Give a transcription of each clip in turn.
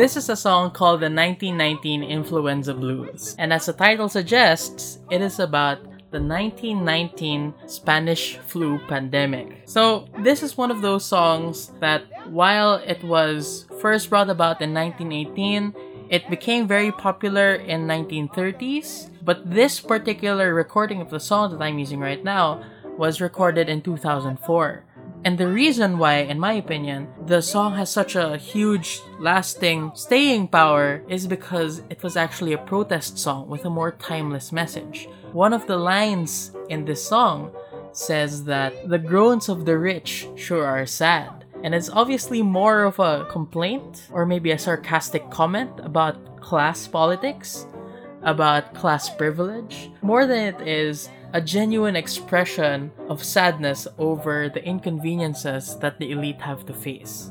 This is a song called the 1919 Influenza Blues, and as the title suggests, it is about the 1919 Spanish flu pandemic. So, this is one of those songs that, while it was first brought about in 1918, it became very popular in 1930s, but this particular recording of the song that I'm using right now was recorded in 2004. And the reason why, in my opinion, the song has such a huge, lasting, staying power is because it was actually a protest song with a more timeless message. One of the lines in this song says that the groans of the rich sure are sad. And it's obviously more of a complaint or maybe a sarcastic comment about class politics, about class privilege, more than it is a genuine expression of sadness over the inconveniences that the elite have to face.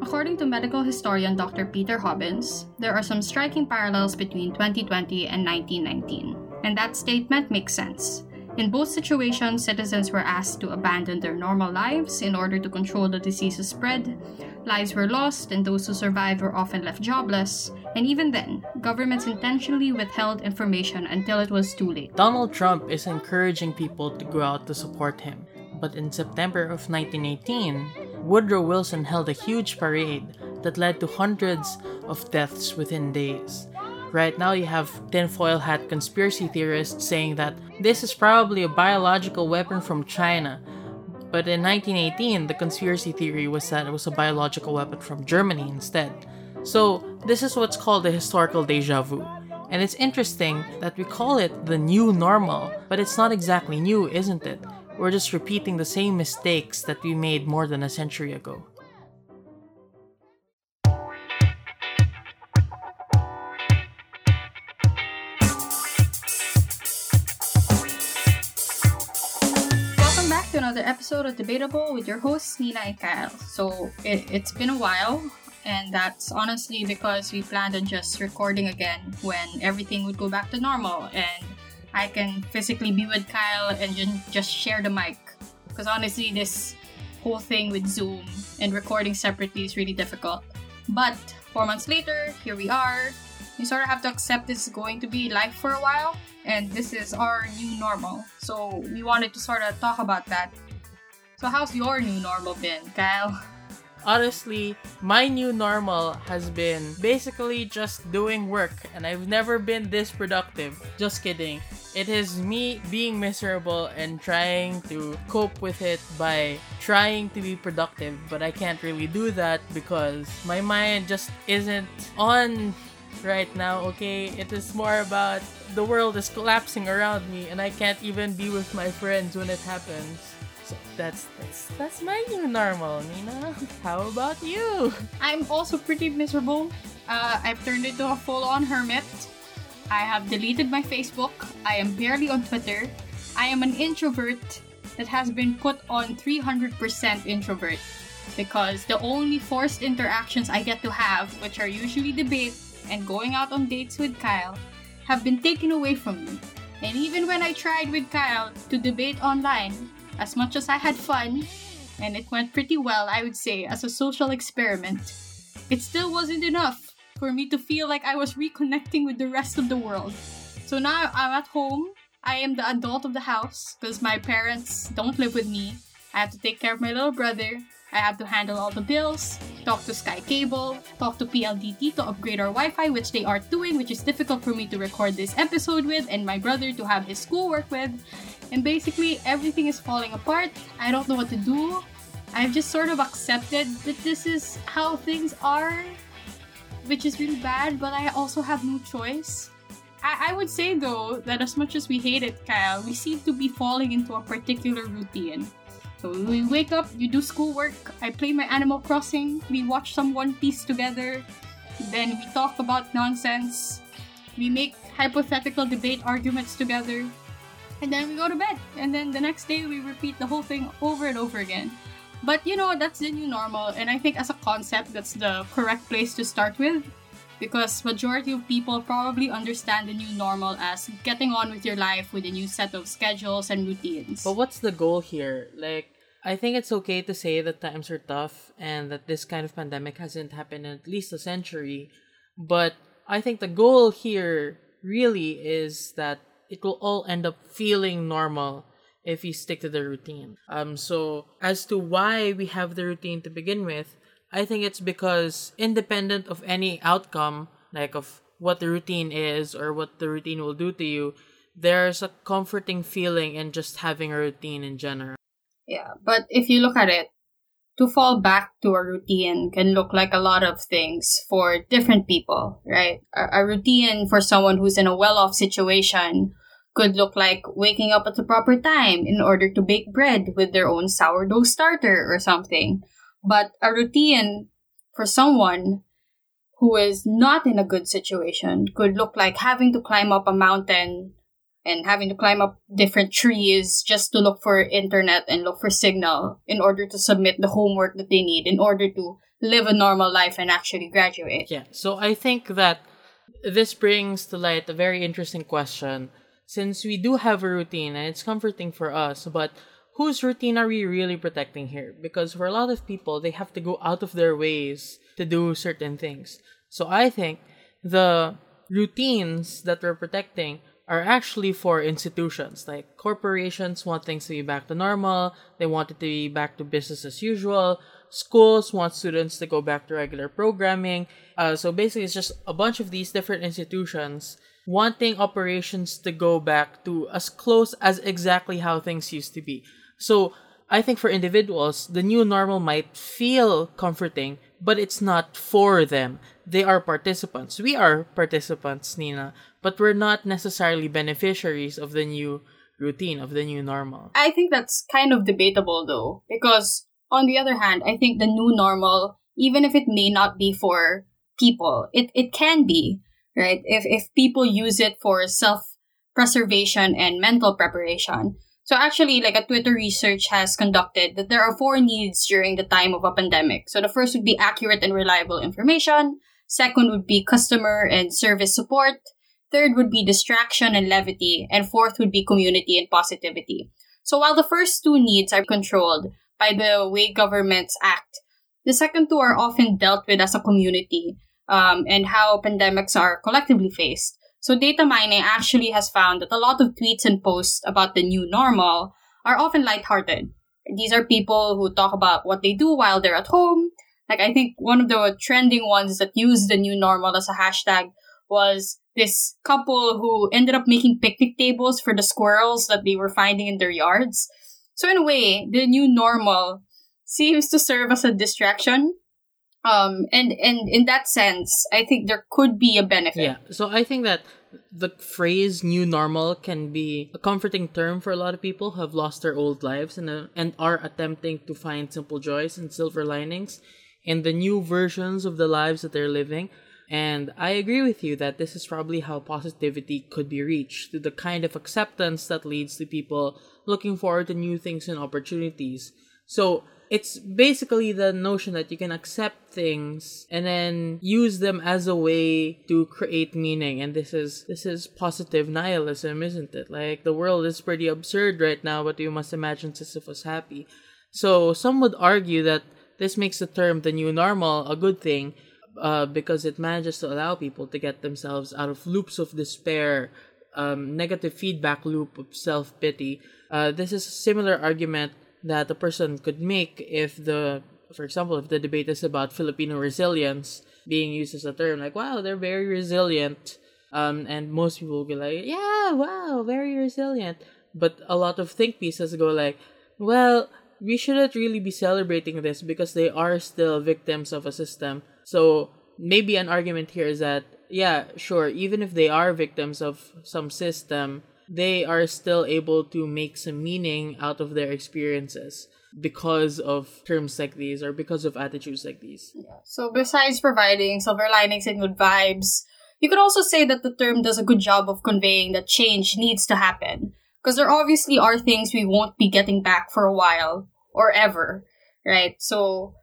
According to medical historian Dr. Peter Hobbins, there are some striking parallels between 2020 and 1919, and that statement makes sense. In both situations, citizens were asked to abandon their normal lives in order to control the disease's spread. Lives were lost, and those who survived were often left jobless. And even then, governments intentionally withheld information until it was too late. Donald Trump is encouraging people to go out to support him. But in September of 1918, Woodrow Wilson held a huge parade that led to hundreds of deaths within days. Right now, you have tinfoil hat conspiracy theorists saying that this is probably a biological weapon from China. But in 1918, the conspiracy theory was that it was a biological weapon from Germany instead. So, this is what's called a historical deja vu. And it's interesting that we call it the new normal, but it's not exactly new, isn't it? We're just repeating the same mistakes that we made more than a century ago. Welcome back to another episode of Debatable with your hosts, Nina and Kyle. So, it, it's been a while, and that's honestly because we planned on just recording again when everything would go back to normal and I can physically be with Kyle and ju- just share the mic. Because honestly, this whole thing with Zoom and recording separately is really difficult. But four months later, here we are. You sort of have to accept this is going to be life for a while, and this is our new normal. So we wanted to sort of talk about that. So how's your new normal been, Kyle? Honestly, my new normal has been basically just doing work, and I've never been this productive. Just kidding. It is me being miserable and trying to cope with it by trying to be productive, but I can't really do that because my mind just isn't on right now, okay? It is more about the world is collapsing around me and I can't even be with my friends when it happens. So that's that's that's my new normal, Nina. How about you? I'm also pretty miserable. Uh, I've turned into a full-on hermit. I have deleted my Facebook. I am barely on Twitter. I am an introvert that has been put on 300% introvert because the only forced interactions I get to have, which are usually debate and going out on dates with Kyle, have been taken away from me. And even when I tried with Kyle to debate online, as much as I had fun, and it went pretty well, I would say, as a social experiment, it still wasn't enough for me to feel like I was reconnecting with the rest of the world. So now I'm at home. I am the adult of the house because my parents don't live with me. I have to take care of my little brother. I have to handle all the bills, talk to Sky Cable, talk to PLDT to upgrade our Wi Fi, which they are doing, which is difficult for me to record this episode with, and my brother to have his schoolwork with. And basically, everything is falling apart. I don't know what to do. I've just sort of accepted that this is how things are, which is really bad, but I also have no choice. I, I would say though that as much as we hate it, Kyle, we seem to be falling into a particular routine. So we wake up, you do schoolwork, I play my Animal Crossing, we watch some One Piece together, then we talk about nonsense, we make hypothetical debate arguments together, and then we go to bed. And then the next day we repeat the whole thing over and over again. But you know, that's the new normal, and I think as a concept, that's the correct place to start with. Because majority of people probably understand the new normal as getting on with your life with a new set of schedules and routines. But what's the goal here? Like, I think it's okay to say that times are tough and that this kind of pandemic hasn't happened in at least a century. But I think the goal here really is that it will all end up feeling normal if you stick to the routine. Um, so as to why we have the routine to begin with, I think it's because independent of any outcome, like of what the routine is or what the routine will do to you, there's a comforting feeling in just having a routine in general. Yeah, but if you look at it, to fall back to a routine can look like a lot of things for different people, right? A, a routine for someone who's in a well off situation could look like waking up at the proper time in order to bake bread with their own sourdough starter or something. But a routine for someone who is not in a good situation could look like having to climb up a mountain and having to climb up different trees just to look for internet and look for signal in order to submit the homework that they need in order to live a normal life and actually graduate. Yeah. So I think that this brings to light a very interesting question since we do have a routine and it's comforting for us, but whose routine are we really protecting here? Because for a lot of people, they have to go out of their ways to do certain things. So I think the routines that we're protecting are actually for institutions. Like corporations want things to be back to normal, they want it to be back to business as usual. Schools want students to go back to regular programming. Uh, so basically, it's just a bunch of these different institutions wanting operations to go back to as close as exactly how things used to be. So I think for individuals, the new normal might feel comforting, but it's not for them. They are participants. We are participants, Nina but we're not necessarily beneficiaries of the new routine, of the new normal. I think that's kind of debatable though, because on the other hand, I think the new normal, even if it may not be for people, it, it can be, right? If, if people use it for self preservation and mental preparation. So actually, like a Twitter research has conducted that there are four needs during the time of a pandemic. So the first would be accurate and reliable information. Second would be customer and service support. Third would be distraction and levity. And fourth would be community and positivity. So while the first two needs are controlled by the way governments act, the second two are often dealt with as a community um, and how pandemics are collectively faced. So data mining actually has found that a lot of tweets and posts about the new normal are often lighthearted. These are people who talk about what they do while they're at home. Like I think one of the trending ones that used the new normal as a hashtag was this couple who ended up making picnic tables for the squirrels that they were finding in their yards. So in a way, the new normal seems to serve as a distraction. Um, and, and in that sense, I think there could be a benefit. Yeah. So I think that the phrase new normal can be a comforting term for a lot of people who have lost their old lives and, uh, and are attempting to find simple joys and silver linings in the new versions of the lives that they're living. And I agree with you that this is probably how positivity could be reached through the kind of acceptance that leads to people looking forward to new things and opportunities. So it's basically the notion that you can accept things and then use them as a way to create meaning. And this is this is positive nihilism isn't it? Like the world is pretty absurd right now but you must imagine sisyphus happy. So some would argue that this makes the term the new normal a good thing uh, because it manages to allow people to get themselves out of loops of despair, um, negative feedback loop of self pity. Uh, this is a similar argument that a person could make if the, for example, if the debate is about Filipino resilience being used as a term, like wow, they're very resilient, um, and most people will be like, yeah, wow, very resilient. But a lot of think pieces go like, well, we shouldn't really be celebrating this because they are still victims of a system so maybe an argument here is that yeah, sure, even if they are victims of some system, they are still able to make some meaning out of their experiences because of terms like these or because of attitudes like these. Yeah. So besides providing silver linings and good vibes, you could also say that the term does a good job of conveying that change needs to happen. Because there obviously are things we won't be getting back for a while or ever, right? So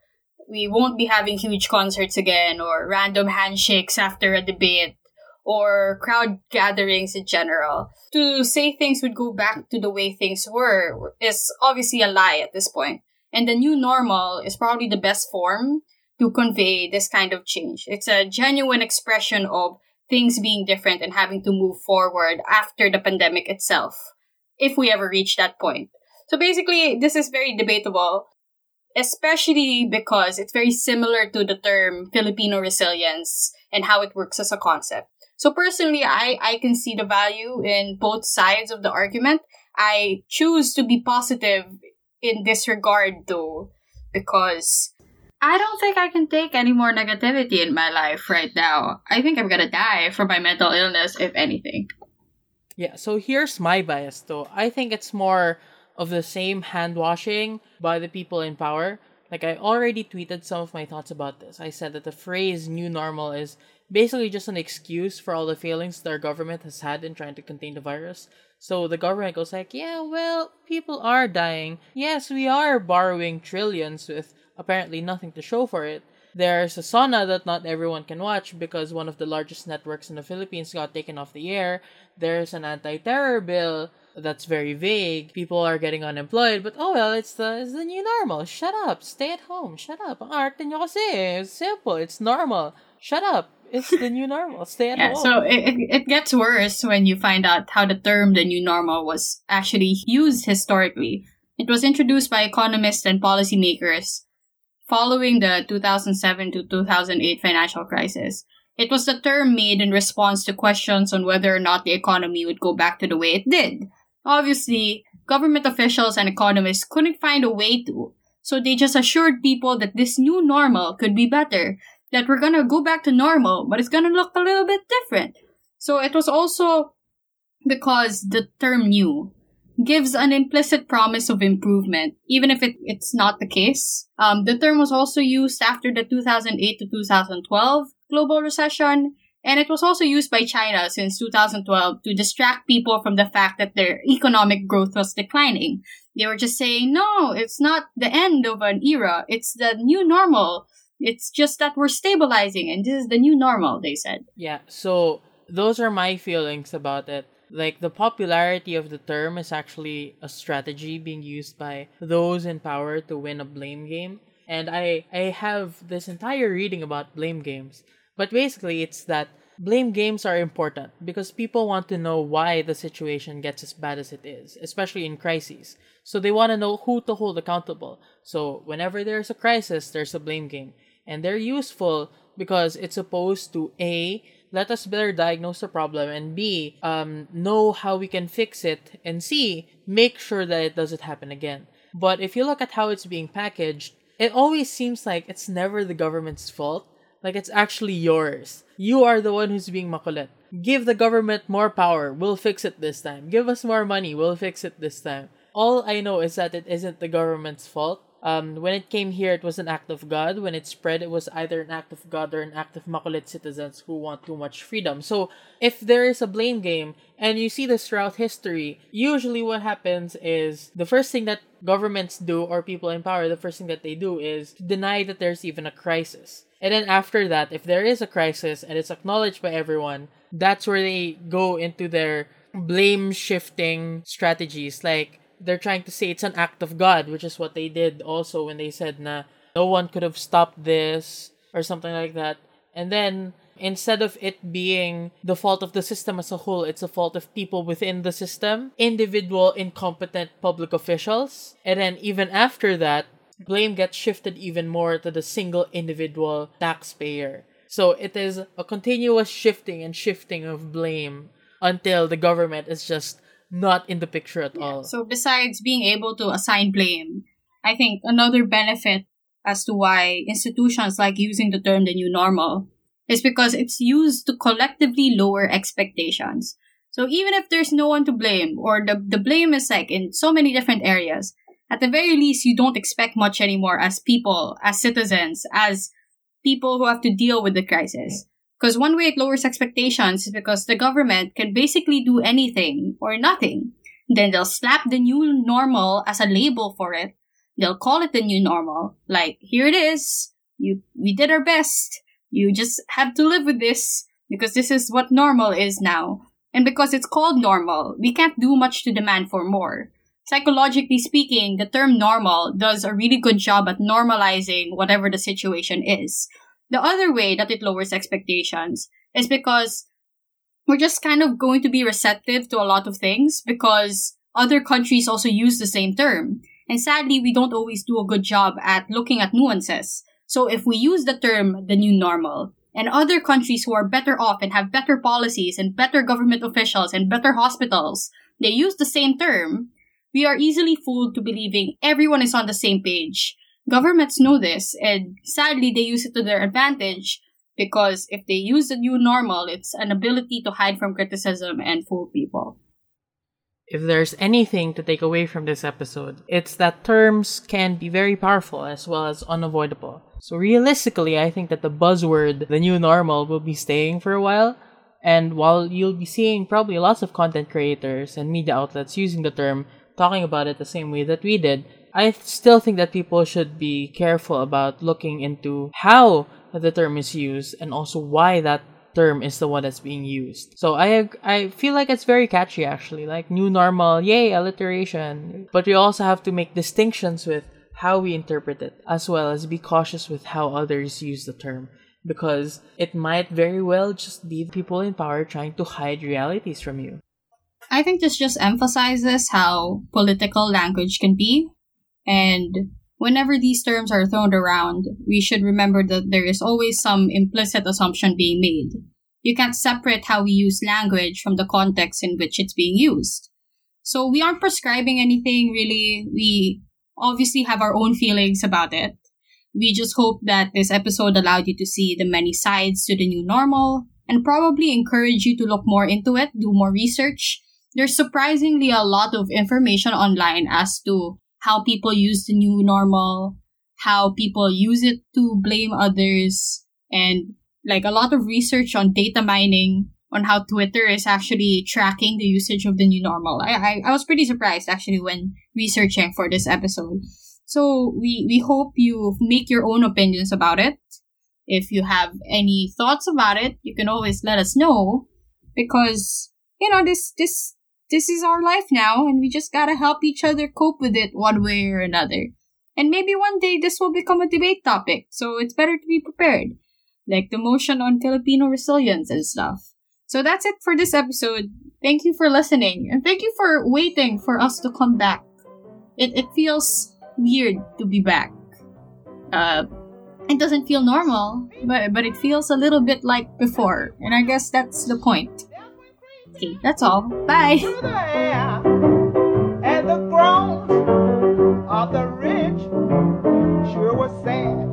we won't be having huge concerts again or random handshakes after a debate or crowd gatherings in general. To say things would go back to the way things were is obviously a lie at this point. And the new normal is probably the best form to convey this kind of change. It's a genuine expression of things being different and having to move forward after the pandemic itself, if we ever reach that point. So basically, this is very debatable, especially because it's very similar to the term Filipino resilience and how it works as a concept. So personally, I, I can see the value in both sides of the argument. I choose to be positive in this regard though, because I don't think I can take any more negativity in my life right now. I think I'm gonna die from my mental illness, if anything. Yeah, so here's my bias though. I think it's more of the same hand washing by the people in power. Like I already tweeted some of my thoughts about this. I said that the phrase new normal is basically just an excuse for all the failings that our government has had in trying to contain the virus. So the government goes like, yeah, well, people are dying. Yes, we are borrowing trillions with apparently nothing to show for it. There's a SONA that not everyone can watch because one of the largest networks in the Philippines got taken off the air. There's an anti-terror bill that's very vague. People are getting unemployed, but oh well, it's the it's the new normal. Shut up. Stay at home. Shut up. Arte nyo kasi. It's simple. It's normal. Shut up. It's the new normal. Stay at yeah, home. so it, it gets worse when you find out how the term the new normal was actually used historically. It was introduced by economists and policymakers following the 2007 to 2008 financial crisis. It was the term made in response to questions on whether or not the economy would go back to the way it did. Obviously, government officials and economists couldn't find a way to, so they just assured people that this new normal could be better, that we're gonna go back to normal, but it's gonna look a little bit different. So it was also because the term new gives an implicit promise of improvement, even if it, it's not the case. Um, the term was also used after the 2008 to 2012 global recession, and it was also used by China since 2012 to distract people from the fact that their economic growth was declining. They were just saying, no, it's not the end of an era. It's the new normal. It's just that we're stabilizing and this is the new normal, they said. Yeah, so those are my feelings about it. Like the popularity of the term is actually a strategy being used by those in power to win a blame game. And I I have this entire reading about blame games but basically, it's that blame games are important because people want to know why the situation gets as bad as it is, especially in crises. So they want to know who to hold accountable. So whenever there's a crisis, there's a blame game. And they're useful because it's supposed to A, let us better diagnose the problem, and B, um, know how we can fix it, and C, make sure that it doesn't happen again. But if you look at how it's being packaged, it always seems like it's never the government's fault like it's actually yours. You are the one who's being makulit. Give the government more power. We'll fix it this time. Give us more money. We'll fix it this time. All I know is that it isn't the government's fault. Um, when it came here, it was an act of God. When it spread, it was either an act of God or an act of makulit citizens who want too much freedom. So, if there is a blame game, and you see this throughout history, usually what happens is the first thing that governments do or people in power, the first thing that they do is deny that there's even a crisis. And then after that, if there is a crisis and it's acknowledged by everyone, that's where they go into their blame shifting strategies. Like, they're trying to say it's an act of God, which is what they did also when they said na no one could have stopped this or something like that. And then instead of it being the fault of the system as a whole, it's a fault of people within the system, individual incompetent public officials. And then even after that, blame gets shifted even more to the single individual taxpayer. So it is a continuous shifting and shifting of blame until the government is just not in the picture at yeah. all. So besides being able to assign blame, I think another benefit as to why institutions like using the term the new normal is because it's used to collectively lower expectations. So even if there's no one to blame or the, the blame is like in so many different areas, at the very least you don't expect much anymore as people, as citizens, as people who have to deal with the crisis. Because one way it lowers expectations is because the government can basically do anything or nothing. Then they'll slap the new normal as a label for it. They'll call it the new normal. Like, here it is. You, we did our best. You just have to live with this. because this is what normal is now. And because it's called normal, we can't do much to demand for more. Psychologically speaking, the term normal does a really good job at normalizing whatever the situation is. The other way that it lowers expectations is because we're just kind of going to be receptive to a lot of things because other countries also use the same term. And sadly, we don't always do a good job at looking at nuances. So if we use the term the new normal, and other countries who are better off and have better policies and better government officials and better hospitals, they use the same term, we are easily fooled to believing everyone is on the same page. Governments know this, and sadly they use it to their advantage because if they use the new normal, it's an ability to hide from criticism and fool people. If there's anything to take away from this episode, it's that terms can be very powerful as well as unavoidable. So realistically, I think that the buzzword, the new normal, will be staying for a while. And while you'll be seeing probably lots of content creators and media outlets using the term, talking about it the same way that we did, I still think that people should be careful about looking into how the term is used and also why that term is the one that's being used. So I I feel like it's very catchy actually, like new normal, yay alliteration. But we also have to make distinctions with how we interpret it, as well as be cautious with how others use the term, because it might very well just be people in power trying to hide realities from you. I think this just emphasizes how political language can be, and whenever these terms are thrown around, we should remember that there is always some implicit assumption being made. You can't separate how we use language from the context in which it's being used. So we aren't prescribing anything really. We obviously have our own feelings about it. We just hope that this episode allowed you to see the many sides to the new normal and probably encourage you to look more into it, do more research. There's surprisingly a lot of information online as to how people use the new normal, how people use it to blame others, and like a lot of research on data mining on how Twitter is actually tracking the usage of the new normal. I, I, I was pretty surprised actually when researching for this episode. So we, we hope you make your own opinions about it. If you have any thoughts about it, you can always let us know because, you know, this, this this is our life now, and we just gotta help each other cope with it one way or another. And maybe one day this will become a debate topic, so it's better to be prepared. Like the motion on Filipino resilience and stuff. So that's it for this episode. Thank you for listening, and thank you for waiting for us to come back. It, it feels weird to be back. Uh, it doesn't feel normal, but, but it feels a little bit like before, and I guess that's the point. Okay, that's all. Bye. and the groans of the rich sure sad.